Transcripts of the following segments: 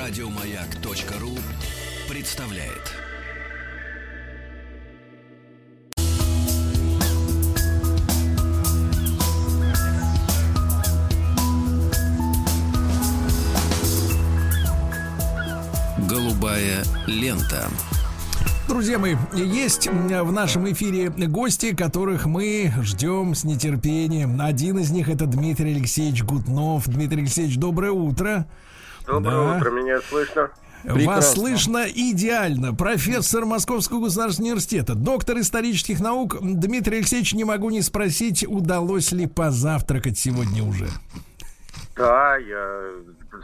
Радиомаяк.ру представляет. Голубая лента. Друзья мои, есть в нашем эфире гости, которых мы ждем с нетерпением. Один из них это Дмитрий Алексеевич Гутнов. Дмитрий Алексеевич, доброе утро. Доброе да. утро, меня слышно? Прекрасно. Вас слышно идеально. Профессор Московского государственного университета, доктор исторических наук Дмитрий Алексеевич, не могу не спросить, удалось ли позавтракать сегодня уже? Да, я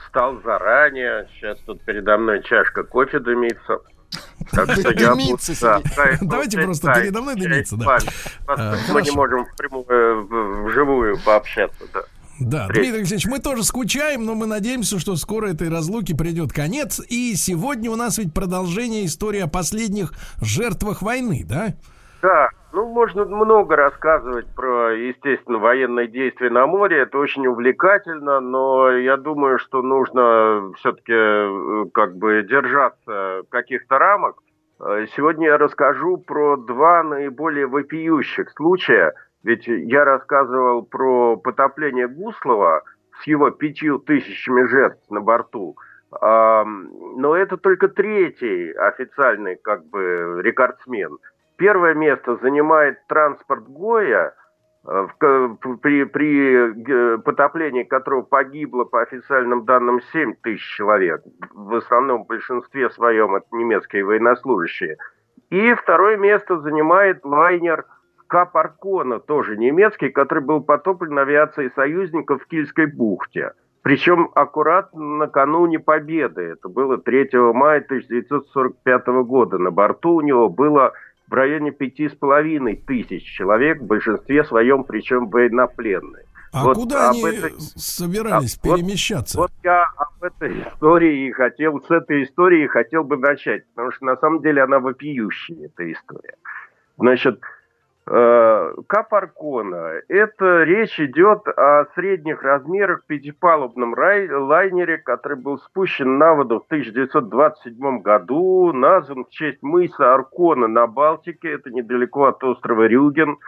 встал заранее. Сейчас тут передо мной чашка кофе дымится. Так что я буду, да, Давайте просто передо мной дымится, да. А, мы не можем впрямую, вживую пообщаться, да. Да, Дмитрий Алексеевич, мы тоже скучаем, но мы надеемся, что скоро этой разлуки придет конец. И сегодня у нас ведь продолжение истории о последних жертвах войны, да? Да, ну, можно много рассказывать про, естественно, военные действия на море. Это очень увлекательно, но я думаю, что нужно все-таки э, как бы держаться каких-то рамок. Э, сегодня я расскажу про два наиболее вопиющих случая – ведь я рассказывал про потопление Гуслова с его пятью тысячами жертв на борту. Но это только третий официальный как бы рекордсмен. Первое место занимает транспорт Гоя, э, при, при потоплении которого погибло, по официальным данным, 7 тысяч человек. В основном в большинстве своем это немецкие военнослужащие. И второе место занимает лайнер – Капаркона, тоже немецкий, который был потоплен авиацией союзников в Кильской бухте. Причем аккуратно накануне победы. Это было 3 мая 1945 года. На борту у него было в районе пяти с половиной тысяч человек, в большинстве своем, причем военнопленные. А вот куда они этой... собирались а, перемещаться? Вот, вот я об этой истории хотел, с этой истории хотел бы начать, потому что на самом деле она вопиющая, эта история. Значит, Э, Капаркона. Это речь идет о средних размерах пятипалубном лайнере, который был спущен на воду в 1927 году, назван в честь мыса Аркона на Балтике, это недалеко от острова Рюген.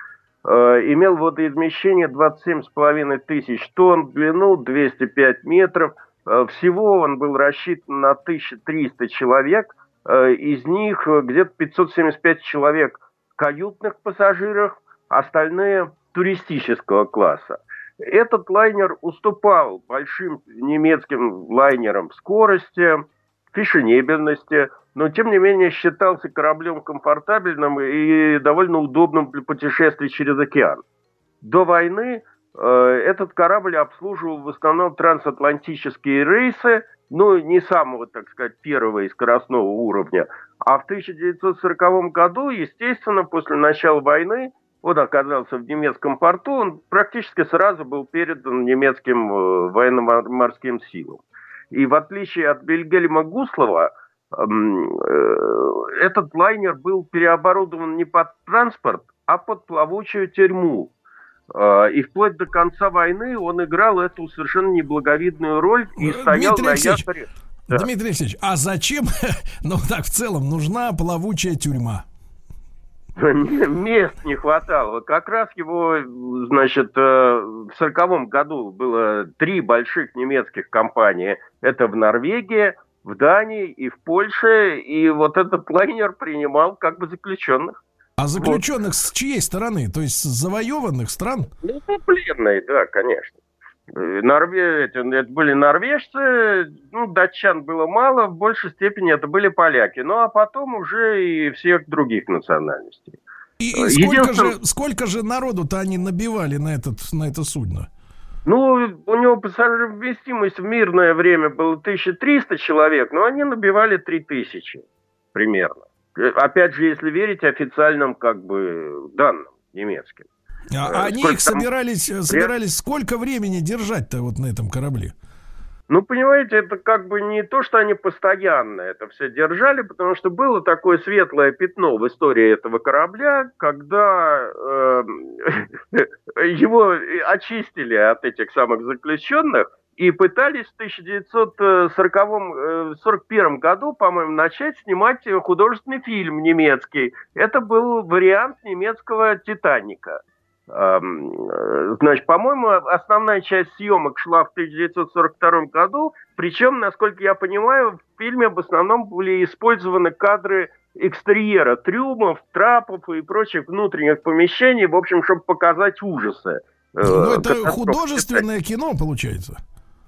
Э, имел водоизмещение 27,5 тысяч тонн, длину 205 метров. Э, всего он был рассчитан на 1300 человек, из них где-то 575 человек – каютных пассажиров, остальные туристического класса. Этот лайнер уступал большим немецким лайнерам скорости, фешенебельности, но тем не менее считался кораблем комфортабельным и довольно удобным для путешествий через океан. До войны э, этот корабль обслуживал в основном трансатлантические рейсы, ну, не самого, так сказать, первого и скоростного уровня, а в 1940 году, естественно, после начала войны, он оказался в немецком порту, он практически сразу был передан немецким э, военно-морским силам. И в отличие от Бельгельма Гуслова, эм, э, этот лайнер был переоборудован не под транспорт, а под плавучую тюрьму. Э, и вплоть до конца войны он играл эту совершенно неблаговидную роль и стоял Дмитрий на якоре. Да. Дмитрий Алексеевич, а зачем, ну так в целом, нужна плавучая тюрьма? Мест не хватало. Как раз его, значит, э, в сороковом году было три больших немецких компании. Это в Норвегии, в Дании и в Польше. И вот этот лайнер принимал как бы заключенных. А заключенных вот. с чьей стороны? То есть с завоеванных стран? Ну, пленные, да, конечно. Норве... это, это были норвежцы, ну, датчан было мало, в большей степени это были поляки. Ну, а потом уже и всех других национальностей. И, и сколько, же, сколько же народу-то они набивали на, этот, на это судно? Ну, у него пассажировместимость в мирное время было 1300 человек, но они набивали 3000 примерно. Опять же, если верить официальным как бы данным немецким. А э, они их собирались, там... собирались сколько времени держать-то вот на этом корабле? Ну, понимаете, это как бы не то, что они постоянно это все держали, потому что было такое светлое пятно в истории этого корабля, когда э, его очистили от этих самых заключенных, И пытались в 1941 году, по-моему, начать снимать художественный фильм немецкий. Это был вариант немецкого «Титаника». Значит, по-моему, основная часть съемок шла в 1942 году, причем, насколько я понимаю, в фильме в основном были использованы кадры экстерьера, трюмов, трапов и прочих внутренних помещений, в общем, чтобы показать ужасы. Ну, это художественное кино, получается.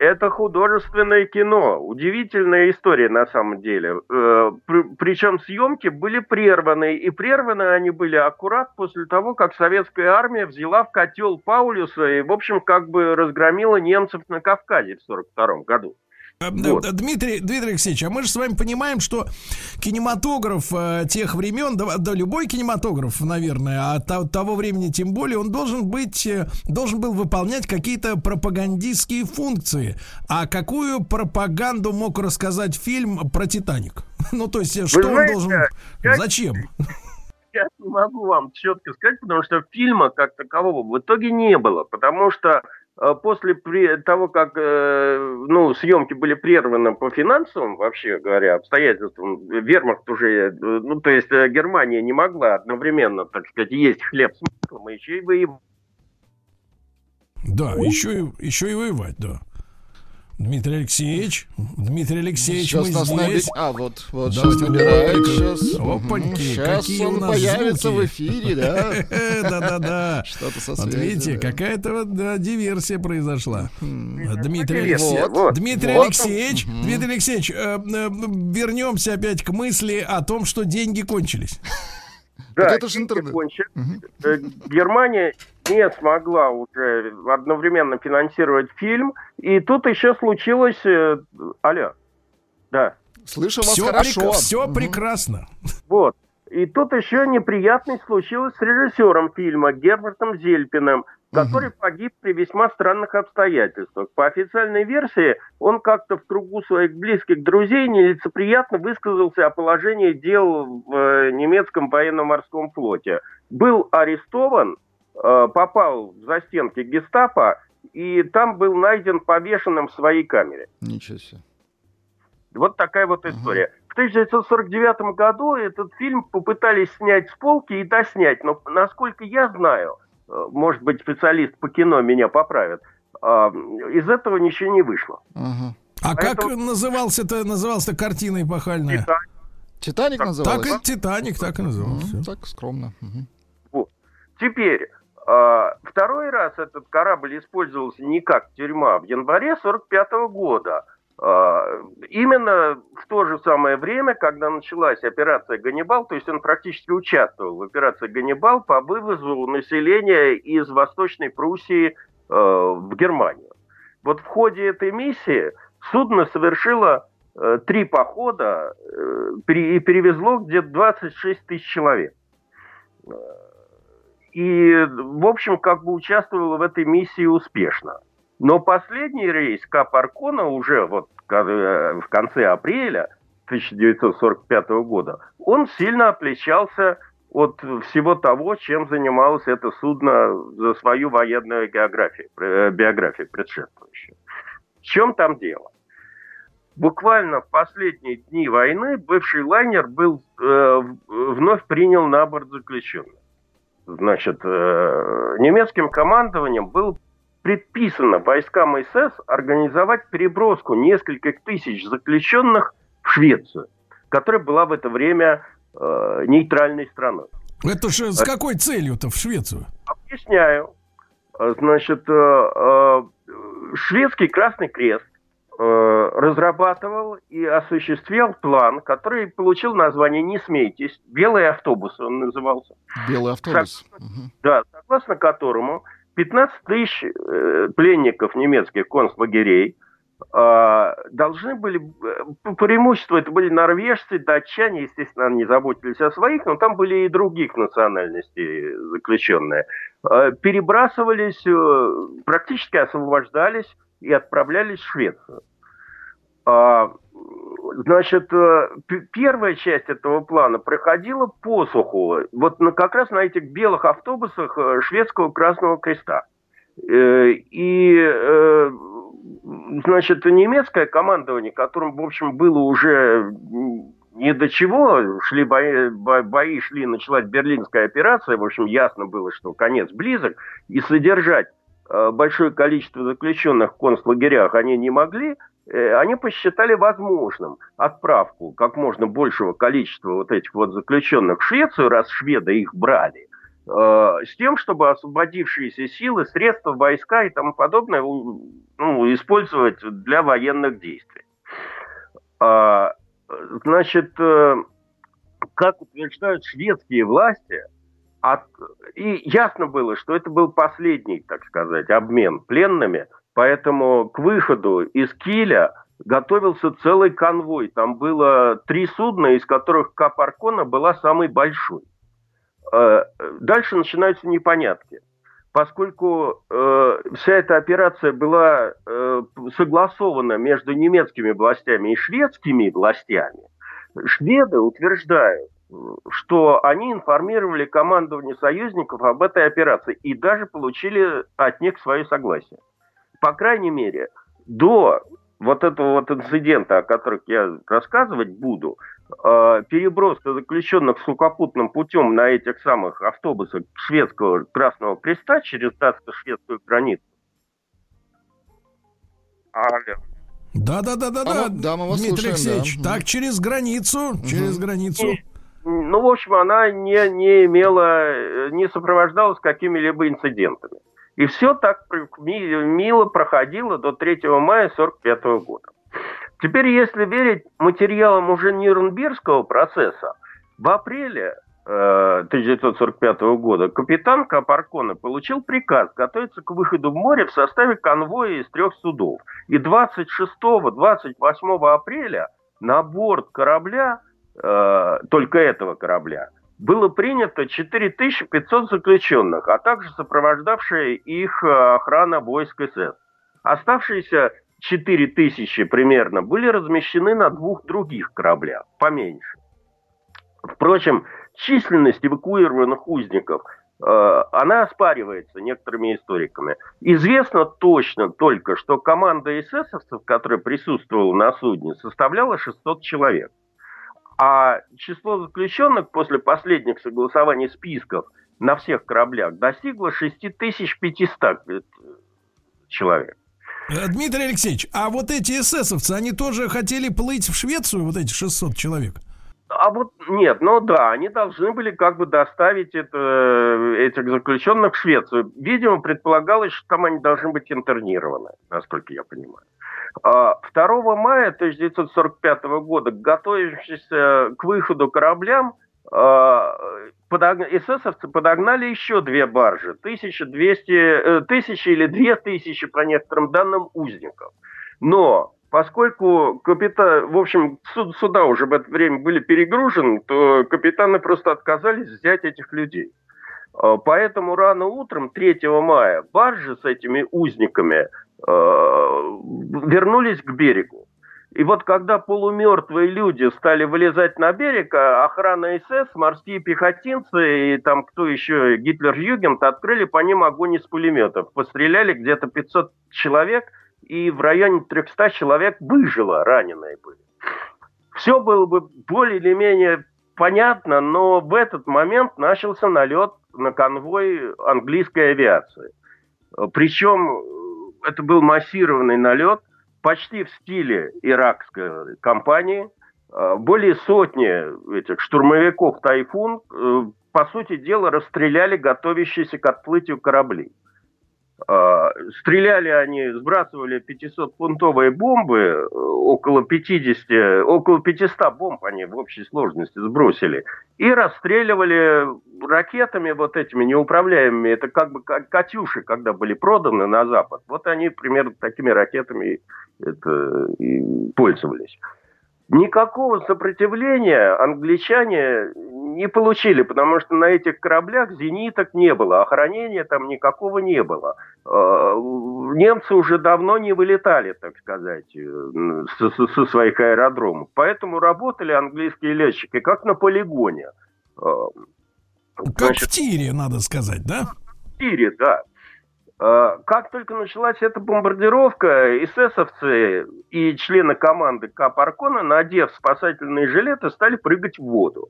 Это художественное кино. Удивительная история на самом деле. Э, причем съемки были прерваны. И прерваны они были аккурат после того, как советская армия взяла в котел Паулюса и, в общем, как бы разгромила немцев на Кавказе в 1942 году. Э, вот. Дмитрий, Дмитрий Алексеевич, а мы же с вами понимаем, что кинематограф э, тех времен, да, да любой кинематограф, наверное, а то, того времени тем более, он должен быть, э, должен был выполнять какие-то пропагандистские функции. А какую пропаганду мог рассказать фильм про Титаник? Ну, то есть, что Вы он знаете, должен... Как... Зачем? Я не могу вам четко сказать, потому что фильма как такового в итоге не было, потому что а после того, как э, ну, съемки были прерваны по финансовым, вообще говоря, обстоятельствам, вермахт уже, э, ну, то есть э, Германия не могла одновременно, так сказать, есть хлеб с маслом, и еще и воевать. Да, еще и, еще и воевать, да. Дмитрий Алексеевич, Дмитрий Алексеевич, сейчас мы здесь. Набить... А, вот, вот, да, сейчас набирает, сейчас. Опаньки, сейчас какие он у нас появится звуки. в эфире, да? Да-да-да. Что-то со связью. Видите, какая-то вот диверсия произошла. Дмитрий Алексеевич, Дмитрий Алексеевич, Дмитрий Алексеевич, вернемся опять к мысли о том, что деньги кончились. Да, вот это же интернет. Угу. Германия не смогла уже одновременно финансировать фильм, и тут еще случилось... Э, алло, да. Слышу вас все хорошо. Прек... Все угу. прекрасно. Вот. И тут еще неприятность случилась с режиссером фильма Гербертом Зельпиным, который угу. погиб при весьма странных обстоятельствах. По официальной версии, он как-то в кругу своих близких друзей нелицеприятно высказался о положении дел в э, немецком военно-морском флоте. Был арестован, э, попал в застенки гестапо, и там был найден повешенным в своей камере. Ничего себе. Вот такая вот история. Угу. В 1949 году этот фильм попытались снять с полки и доснять, но насколько я знаю, может быть, специалист по кино меня поправит, а, из этого ничего не вышло. Угу. А Поэтому... как назывался-то назывался картина эпохальная? Титаник. Титаник так, назывался? Так и Титаник, так и назывался. Угу, так скромно. Угу. Вот. Теперь, а, второй раз этот корабль использовался не как тюрьма в январе 45 года, а, именно в то же самое время, когда началась операция «Ганнибал», то есть он практически участвовал в операции «Ганнибал» по вывозу населения из Восточной Пруссии э, в Германию. Вот в ходе этой миссии судно совершило э, три похода э, и перевезло где-то 26 тысяч человек. И, в общем, как бы участвовало в этой миссии успешно. Но последний рейс Кап Аркона уже вот в конце апреля 1945 года, он сильно отличался от всего того, чем занималось это судно за свою военную географию, э, биографию предшествующую. В чем там дело? Буквально в последние дни войны бывший лайнер был э, вновь принял на борт заключенных. Значит, э, немецким командованием был предписано войскам СС организовать переброску нескольких тысяч заключенных в Швецию, которая была в это время э, нейтральной страной. Это же с какой целью-то в Швецию? Объясняю. Значит, э, э, шведский Красный Крест э, разрабатывал и осуществлял план, который получил название «Не смейтесь», «Белый автобус» он назывался. «Белый автобус». Согласно, Да, согласно которому 15 тысяч э, пленников немецких концлагерей э, должны были, э, по преимуществу это были норвежцы, датчане, естественно, они заботились о своих, но там были и других национальностей заключенные, э, перебрасывались, э, практически освобождались и отправлялись в Швецию. Значит, э, первая часть этого плана проходила по суху, вот на, как раз на этих белых автобусах э, шведского Красного Креста. Э, и значит, немецкое командование, которым, в общем, было уже ни до чего, шли бои, бои шли, началась Берлинская операция, в общем, ясно было, что конец близок, и содержать большое количество заключенных в концлагерях они не могли, они посчитали возможным отправку как можно большего количества вот этих вот заключенных в Швецию, раз шведы их брали, э, с тем, чтобы освободившиеся силы, средства, войска и тому подобное ну, использовать для военных действий. А, значит, э, как утверждают шведские власти, от... и ясно было, что это был последний, так сказать, обмен пленными, поэтому к выходу из Киля готовился целый конвой. Там было три судна, из которых Капаркона была самой большой. Э, дальше начинаются непонятки поскольку э, вся эта операция была э, согласована между немецкими властями и шведскими властями, шведы утверждают, что они информировали командование союзников об этой операции и даже получили от них свое согласие. По крайней мере, до вот этого вот инцидента, о которых я рассказывать буду, э, переброска заключенных сухопутным путем на этих самых автобусах шведского Красного Креста через датско-шведскую границу. Алло. Да, да, да, да, да. Да, мы вас Дмитрий слушаем, Алексеевич, да. так через границу, угу. через границу. Ну, в общем, она не, не имела, не сопровождалась какими-либо инцидентами. И все так мило проходило до 3 мая 1945 года. Теперь, если верить материалам уже Нюрнбергского процесса, в апреле 1945 э, года капитан Капаркона получил приказ готовиться к выходу в море в составе конвоя из трех судов. И 26-28 апреля на борт корабля, э, только этого корабля, было принято 4500 заключенных, а также сопровождавшая их э, охрана войск СС. Оставшиеся 4000 примерно были размещены на двух других кораблях, поменьше. Впрочем, численность эвакуированных узников э, она оспаривается некоторыми историками. Известно точно только, что команда эсэсовцев, которая присутствовала на судне, составляла 600 человек. А число заключенных после последних согласований списков на всех кораблях достигло 6500 человек. Э, Дмитрий Алексеевич, а вот эти эсэсовцы, они тоже хотели плыть в Швецию, вот эти 600 человек? А вот нет, ну да, они должны были как бы доставить это, этих заключенных в Швецию. Видимо, предполагалось, что там они должны быть интернированы, насколько я понимаю. 2 а, мая 1945 года, готовившись к выходу кораблям, а, эсэсовцы подогнали еще две баржи, 1200, тысячи или две тысячи, по некоторым данным, узников. Но поскольку капитан, в общем, суда уже в это время были перегружены, то капитаны просто отказались взять этих людей. А, поэтому рано утром 3 мая баржи с этими узниками Э, вернулись к берегу. И вот когда полумертвые люди стали вылезать на берег, а охрана СС, морские пехотинцы и там кто еще, Гитлер-Югент, открыли по ним огонь из пулеметов. Постреляли где-то 500 человек, и в районе 300 человек выжило, раненые были. Все было бы более или менее понятно, но в этот момент начался налет на конвой английской авиации. Причем это был массированный налет, почти в стиле иракской кампании. А, более сотни этих штурмовиков «Тайфун», э, по сути дела, расстреляли готовящиеся к отплытию корабли. Стреляли они, сбрасывали 500-фунтовые бомбы, э, около 50, около 500 бомб они в общей сложности сбросили, и расстреливали ракетами вот этими неуправляемыми, это как бы «Катюши», когда были проданы на Запад, вот они примерно такими ракетами это, и пользовались. Никакого сопротивления англичане не получили, потому что на этих кораблях зениток не было, охранения там никакого не было. А, немцы уже давно не вылетали, так сказать, э, со, своих аэродромов. Поэтому работали английские летчики как на полигоне. А, как Значит, в тире, надо сказать, да? В тире, да. Э, как только началась эта бомбардировка, эсэсовцы и члены команды Капаркона, надев спасательные жилеты, стали прыгать в воду.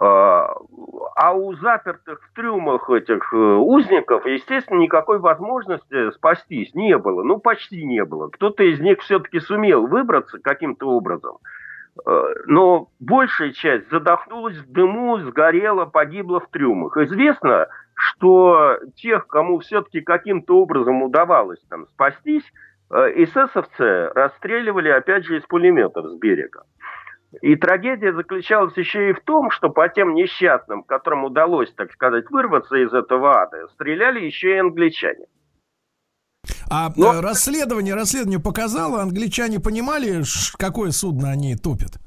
Э, а у запертых в трюмах этих э, узников, естественно, никакой возможности спастись не было. Ну, почти не было. Кто-то из них все-таки сумел выбраться каким-то образом. Но большая часть задохнулась в дыму, сгорела, погибла в трюмах. Известно, что тех, кому все-таки каким-то образом удавалось там спастись, э, эсэсовцы расстреливали, опять же, из пулеметов с берега. И трагедия заключалась еще и в том, что по тем несчастным, которым удалось, так сказать, вырваться из этого ада, стреляли еще и англичане. А Но... Э, расследование, расследование показало, англичане понимали, какое судно они топят?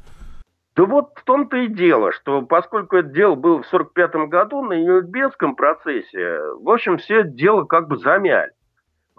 Да вот в том-то и дело, что поскольку это дело было в 45 году на Нюрнбергском процессе, в общем, все это дело как бы замяли.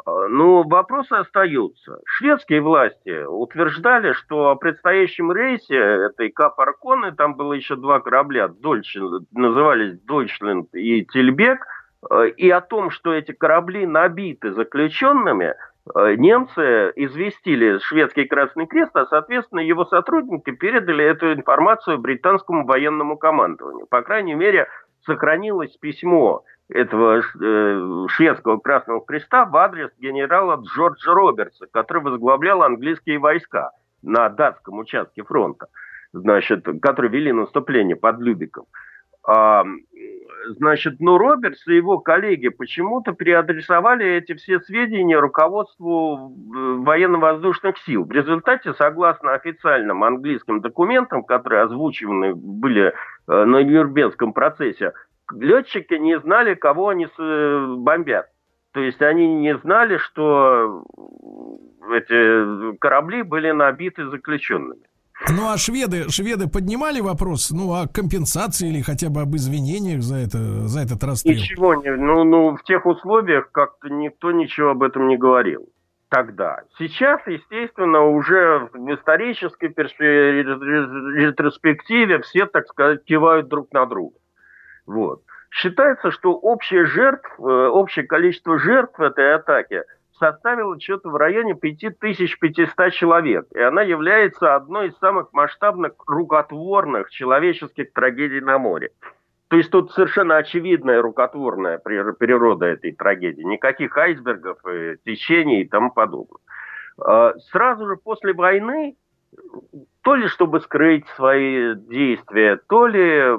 А, но вопросы остаются. Шведские власти утверждали, что о предстоящем рейсе этой Кап Арконы, там было еще два корабля, Дольч, назывались Дойчленд и Тильбек, э, и о том, что эти корабли набиты заключенными – немцы известили шведский Красный Крест, а, соответственно, его сотрудники передали эту информацию британскому военному командованию. По крайней мере, сохранилось письмо этого э, шведского Красного Креста в адрес генерала Джорджа Робертса, который возглавлял английские войска на датском участке фронта, значит, которые вели наступление под Любиком. Значит, но Робертс и его коллеги почему-то переадресовали эти все сведения руководству э, военно-воздушных сил. В результате, согласно официальным английским документам, которые озвучены были э, на Нюрнбергском процессе, летчики не знали, кого они э, бомбят. То есть они не знали, что эти корабли были набиты заключенными. Ну а шведы, шведы поднимали вопрос, ну, о компенсации или хотя бы об извинениях за это, за этот расстрел? Ничего не, ну, ну, в тех условиях как-то никто ничего об этом не говорил тогда. Сейчас, естественно, уже в исторической ретроспективе все, так сказать, кивают друг на друга. Вот. Считается, что общее жертв, э, общее количество жертв этой атаки – составила что-то в районе 5500 человек. И она является одной из самых масштабных рукотворных человеческих трагедий на море. То есть тут совершенно очевидная рукотворная природа этой трагедии. Никаких айсбергов, течений и тому подобное. А, сразу же после войны, то ли чтобы скрыть свои действия, то ли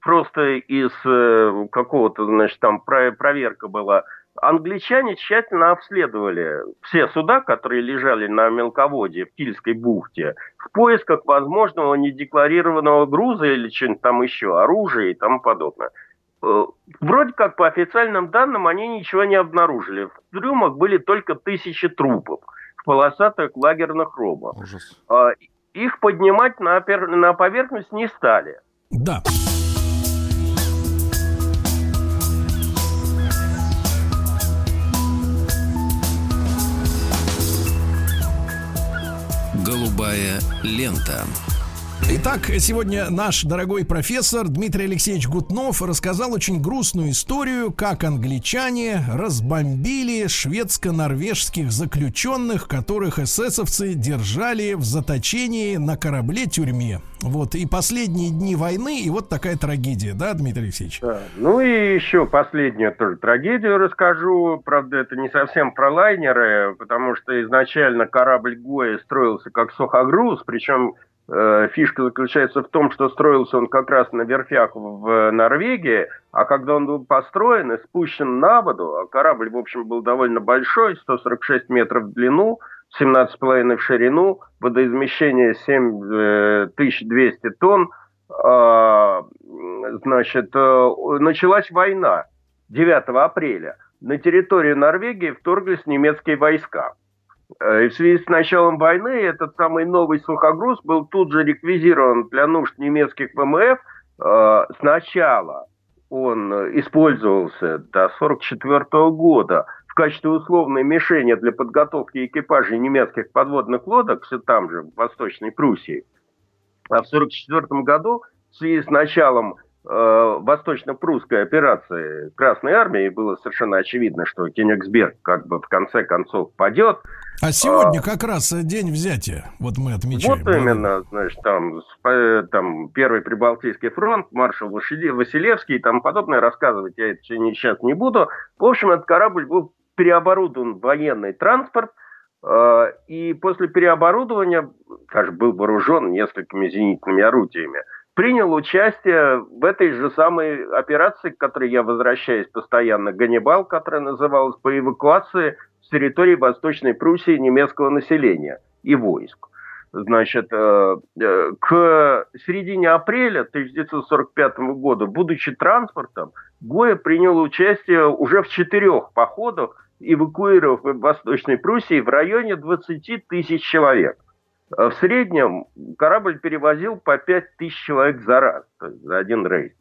просто из э, какого-то, значит, там проверка была англичане тщательно обследовали все суда, которые лежали на мелководье в Кильской бухте, в поисках возможного недекларированного груза или что-нибудь там еще, оружия и тому подобное. Э, вроде как по официальным данным они ничего не обнаружили. В трюмах были только тысячи трупов в полосатых лагерных робах. Ужас. А, их поднимать на, на поверхность не стали. Да. Голубая лента. Итак, сегодня наш дорогой профессор Дмитрий Алексеевич Гутнов рассказал очень грустную историю, как англичане разбомбили шведско-норвежских заключенных, которых эсэсовцы держали в заточении на корабле-тюрьме. Вот, и последние дни войны, и вот такая трагедия, да, Дмитрий Алексеевич? Да. Ну и еще последнюю тоже трагедию расскажу. Правда, это не совсем про лайнеры, потому что изначально корабль Гоя строился как сухогруз, причем фишка заключается в том, что строился он как раз на верфях в Норвегии, а когда он был построен и спущен на воду, а корабль, в общем, был довольно большой, 146 метров в длину, 17,5 в ширину, водоизмещение 7200 тонн, а, значит, э, началась война 9 апреля. На территорию Норвегии вторглись немецкие войска. Э, и в связи с началом войны этот самый новый сухогруз был тут же реквизирован для нужд немецких ВМФ. Э, сначала он использовался до 1944 года в качестве условной мишени для подготовки экипажей немецких подводных лодок, все там же, в Восточной Пруссии. А в 1944 году в связи с началом восточно-прусской операции Красной Армии было совершенно очевидно, что Кенигсберг как бы в конце концов падет. А сегодня а, как раз день взятия, вот мы отмечаем. Вот именно, значит, там, там Первый Прибалтийский фронт, маршал Василевский и тому подобное, рассказывать я это сейчас не буду. В общем, этот корабль был переоборудован в военный транспорт, э, и после переоборудования, конечно, был вооружен несколькими зенитными орудиями – принял участие в этой же самой операции, к которой я возвращаюсь постоянно, Ганнибал, которая называлась по эвакуации с территории Восточной Пруссии немецкого населения и войск. Значит, э, э, к середине апреля 1945 года, будучи транспортом, Гоя принял участие уже в четырех походах, эвакуировав в Восточной Пруссии в районе 20 тысяч человек. Э, в среднем корабль перевозил по 5 тысяч человек за раз, то есть за один рейс.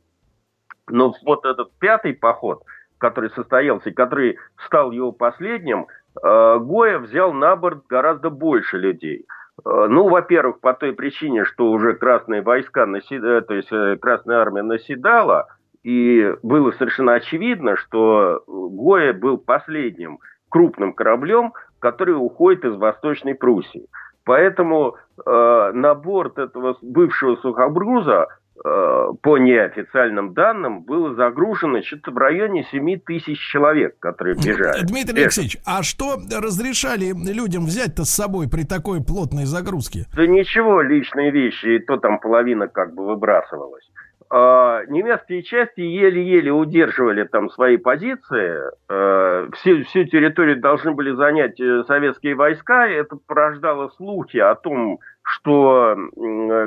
Но вот этот пятый поход, который состоялся, который стал его последним, э, Гоя взял на борт гораздо больше людей. Э, ну, во-первых, по той причине, что уже красные войска, то есть Красная Армия наседала, и было совершенно очевидно, что Гоя был последним крупным кораблем, который уходит из Восточной Пруссии. Поэтому э, на борт этого бывшего сухогруза э, по неофициальным данным было загружено что-то в районе 7 тысяч человек, которые бежали. Дмитрий Алексеевич, а что разрешали людям взять-то с собой при такой плотной загрузке? Да ничего, личные вещи, и то там половина как бы выбрасывалась. А, немецкие части еле-еле удерживали там свои позиции. А, всю, всю территорию должны были занять э, советские войска. Это порождало слухи о том, что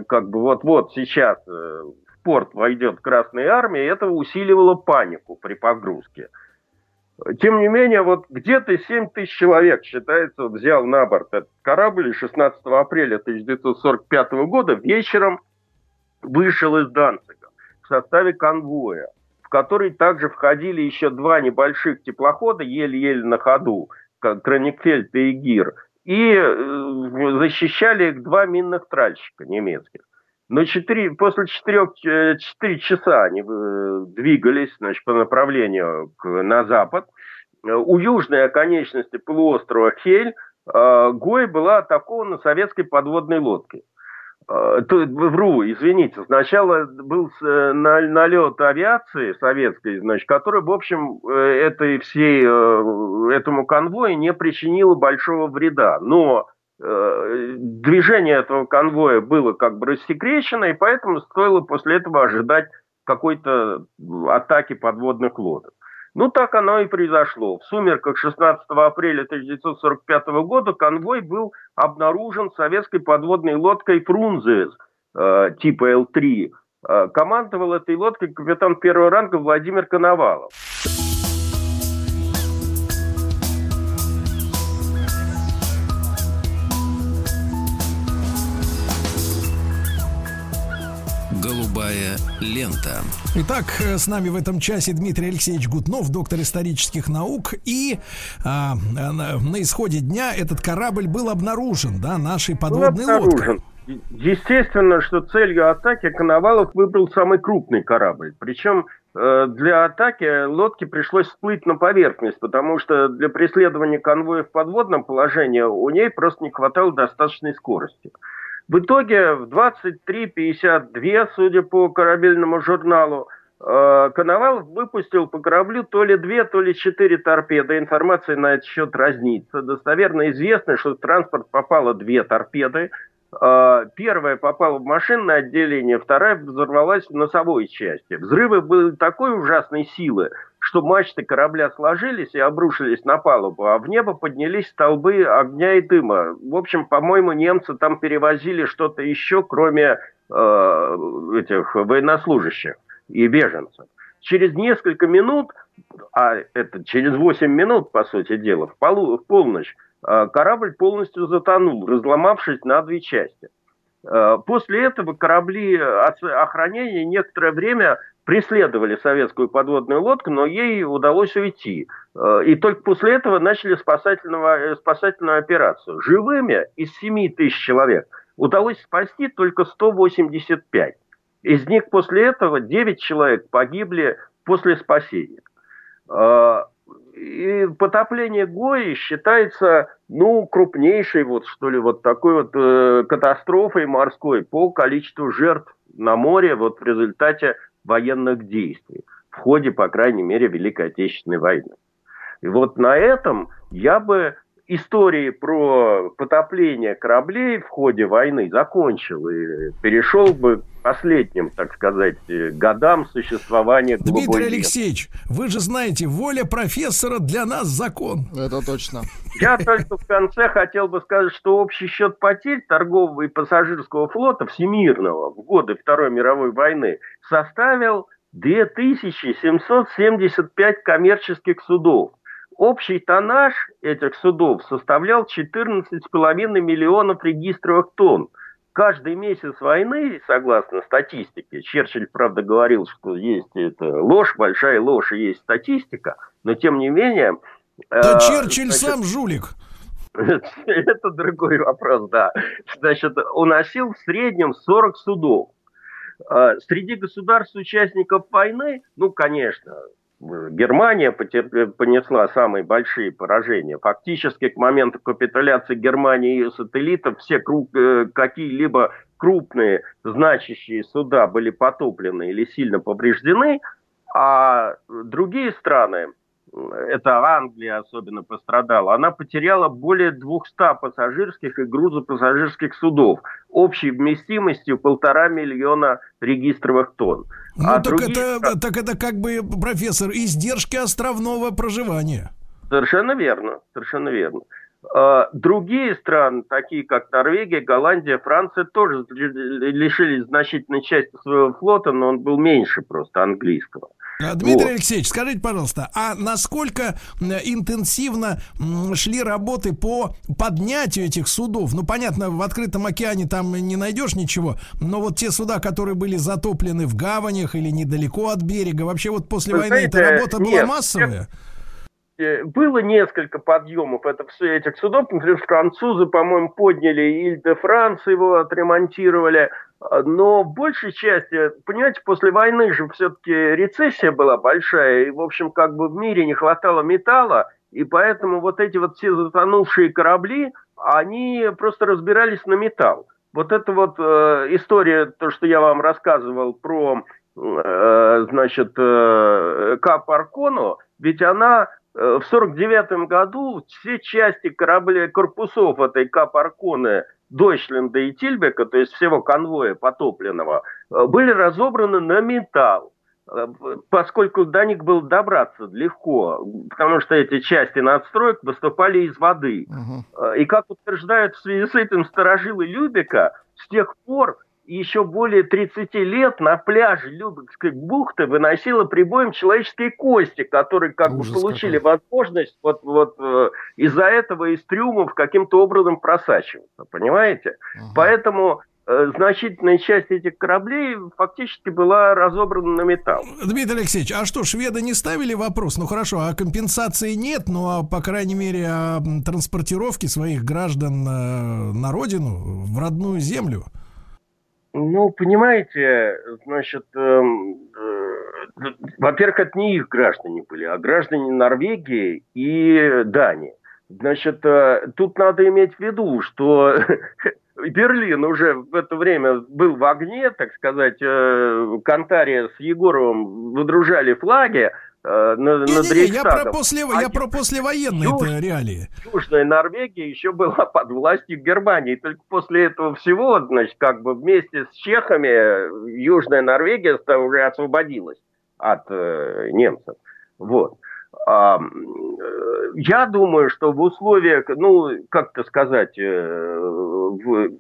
как бы вот-вот сейчас э, в порт войдет Красная Армия. Это усиливало панику при погрузке. Тем не менее, вот где-то 7 тысяч человек, считается, взял на борт этот корабль 16 апреля 1945 года вечером вышел из Данцига в составе конвоя, в который также входили еще два небольших теплохода, еле-еле на ходу, как Кроникфельд и Гир, и э, защищали их два минных тральщика немецких. Но 4, после 4, 4 э, часа они э, двигались значит, по направлению к, на запад. У южной оконечности полуострова Хель Гой была атакована советской подводной лодкой. Э, вру, извините, сначала был э, налет авиации советской, значит, который, в общем, э, этой всей, этому конвою не причинило большого вреда. Но движение этого конвоя было как бы рассекречено, и поэтому стоило после этого ожидать какой-то атаки подводных лодок. Ну, так оно и произошло. В сумерках 16 апреля 1945 года конвой был обнаружен советской подводной лодкой «Фрунзес» э, типа Л-3. Э, командовал этой лодкой капитан первого ранга Владимир Коновалов. Голубая лента. Итак, э, с нами в этом часе Дмитрий Алексеевич Гутнов, доктор исторических наук. И а, на, на исходе дня этот корабль был обнаружен, да, нашей подводной лодкой. Естественно, что целью атаки Коновалов выбрал самый крупный корабль. Причем э, для атаки лодке пришлось всплыть на поверхность, потому что для преследования конвоя в подводном положении у ней просто не хватало достаточной скорости. В итоге в 23.52, судя по корабельному журналу, э, Коновалов выпустил по кораблю то ли две, то ли четыре торпеды. Информация на этот счет разнится. Достоверно известно, что в транспорт попало две торпеды. Э, первая попала в машинное отделение, вторая взорвалась в носовой части. Взрывы были такой ужасной силы, что мачты корабля сложились и обрушились на палубу, а в небо поднялись столбы огня и дыма. В общем, по-моему, немцы там перевозили что-то еще, кроме э, этих военнослужащих и беженцев. Через несколько минут, а это через 8 минут, по сути дела, в, полу, в полночь, э, корабль полностью затонул, разломавшись на две части. Э, после этого корабли охранения некоторое время преследовали советскую подводную лодку, но ей удалось уйти. Э, и только после этого начали спасательную, э, спасательную операцию. Живыми из 7 тысяч человек удалось спасти только 185. Из них после этого 9 человек погибли после спасения. И потопление Гои считается, ну, крупнейшей вот, что ли, вот такой вот э, катастрофой морской по количеству жертв на море вот в результате военных действий в ходе, по крайней мере, Великой Отечественной войны. И вот на этом я бы истории про потопление кораблей в ходе войны закончил и перешел бы к последним, так сказать, годам существования Дмитрий Алексеевич, вы же знаете, воля профессора для нас закон. Это точно. Я только в конце хотел бы сказать, что общий счет потерь торгового и пассажирского флота всемирного в годы Второй мировой войны составил 2775 коммерческих судов Общий тоннаж этих судов составлял 14,5 миллионов регистровых тонн. Каждый месяц войны, согласно статистике, Черчилль, правда, говорил, что есть это ложь, большая ложь и есть статистика, но тем не менее... Да э, Черчилль значит, сам жулик. Это другой вопрос, да. Значит, уносил в среднем 40 судов. Э, среди государств-участников войны, ну, конечно, Германия понесла самые большие поражения. Фактически к моменту капитуляции Германии и ее сателлитов все э, какие-либо крупные значащие суда были потоплены или сильно повреждены, а другие страны это Англия особенно пострадала, она потеряла более 200 пассажирских и грузопассажирских судов общей вместимостью полтора миллиона регистровых тонн. Ну, а так, другие... это, так это как бы, профессор, издержки островного проживания. Совершенно верно, совершенно верно. А, другие страны, такие как Норвегия, Голландия, Франция, тоже лишились значительной части своего флота, но он был меньше просто английского. А, Дмитрий вот. Алексеевич, скажите, пожалуйста, а насколько интенсивно шли работы по поднятию этих судов? Ну, понятно, в открытом океане там не найдешь ничего, но вот те суда, которые были затоплены в гаванях или недалеко от берега, вообще вот после Вы войны знаете, эта работа нет, была массовая? Э, было несколько подъемов это, этих судов. Например, французы, по-моему, подняли Иль-де-Франс, его отремонтировали. А, но в большей части, понимаете, после войны же все-таки рецессия была большая, и, в общем, как бы в мире не хватало металла, и поэтому вот эти вот все затонувшие корабли, они просто разбирались на металл. Вот эта вот э, история, то, что я вам рассказывал про, э, значит, э, Кап Аркону, ведь она э, в 49 году все части кораблей, корпусов этой Кап Арконы – Дойчленда и Тильбека, то есть всего конвоя потопленного, э, были разобраны на металл э, поскольку до них было добраться легко, потому что эти части надстроек выступали из воды. Угу. И как утверждают в связи с этим сторожилы Любека, с тех пор еще более 30 лет на пляже Любекской бухты выносила прибоем человеческие кости, которые как Ужас бы получили какой. возможность вот, вот э, из-за этого из трюмов каким-то образом просачиваться, понимаете? Угу. Поэтому э, значительная часть этих кораблей фактически была разобрана на металл. Дмитрий Алексеевич, а что, шведы не ставили вопрос? Ну хорошо, а компенсации нет, а по крайней мере о транспортировке своих граждан э, на родину, в родную землю? Ну, понимаете, значит, э, э, во-первых, это не их граждане были, а граждане Норвегии и Дании. Значит, э, тут надо иметь в виду, что Берлин уже в это время был в огне, так сказать, э, Кантария с Егоровым выдружали флаги, э, на, не, над не, не, я про, после, а я про послевоенные Юж, реалии. Южная Норвегия еще была под властью Германии. Только после этого всего, значит, как бы вместе с чехами Южная Норвегия уже освободилась от э, немцев. Вот. А, э, я думаю, что в условиях, ну, как-то сказать, э, в,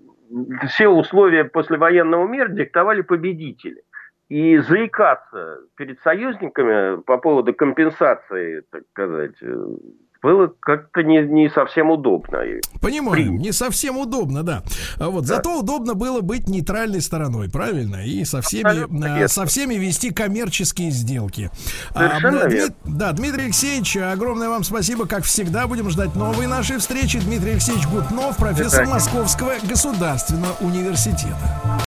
все условия послевоенного мира диктовали победители. И заикаться перед союзниками по поводу компенсации, так сказать, было как-то не, не совсем удобно. Понимаю, При... не совсем удобно, да. А вот, да. Зато удобно было быть нейтральной стороной, правильно? И со всеми, а, со всеми вести коммерческие сделки. А, Дми... Да, Дмитрий Алексеевич, огромное вам спасибо. Как всегда, будем ждать новые наши встречи. Дмитрий Алексеевич Гутнов, профессор Московского государственного университета.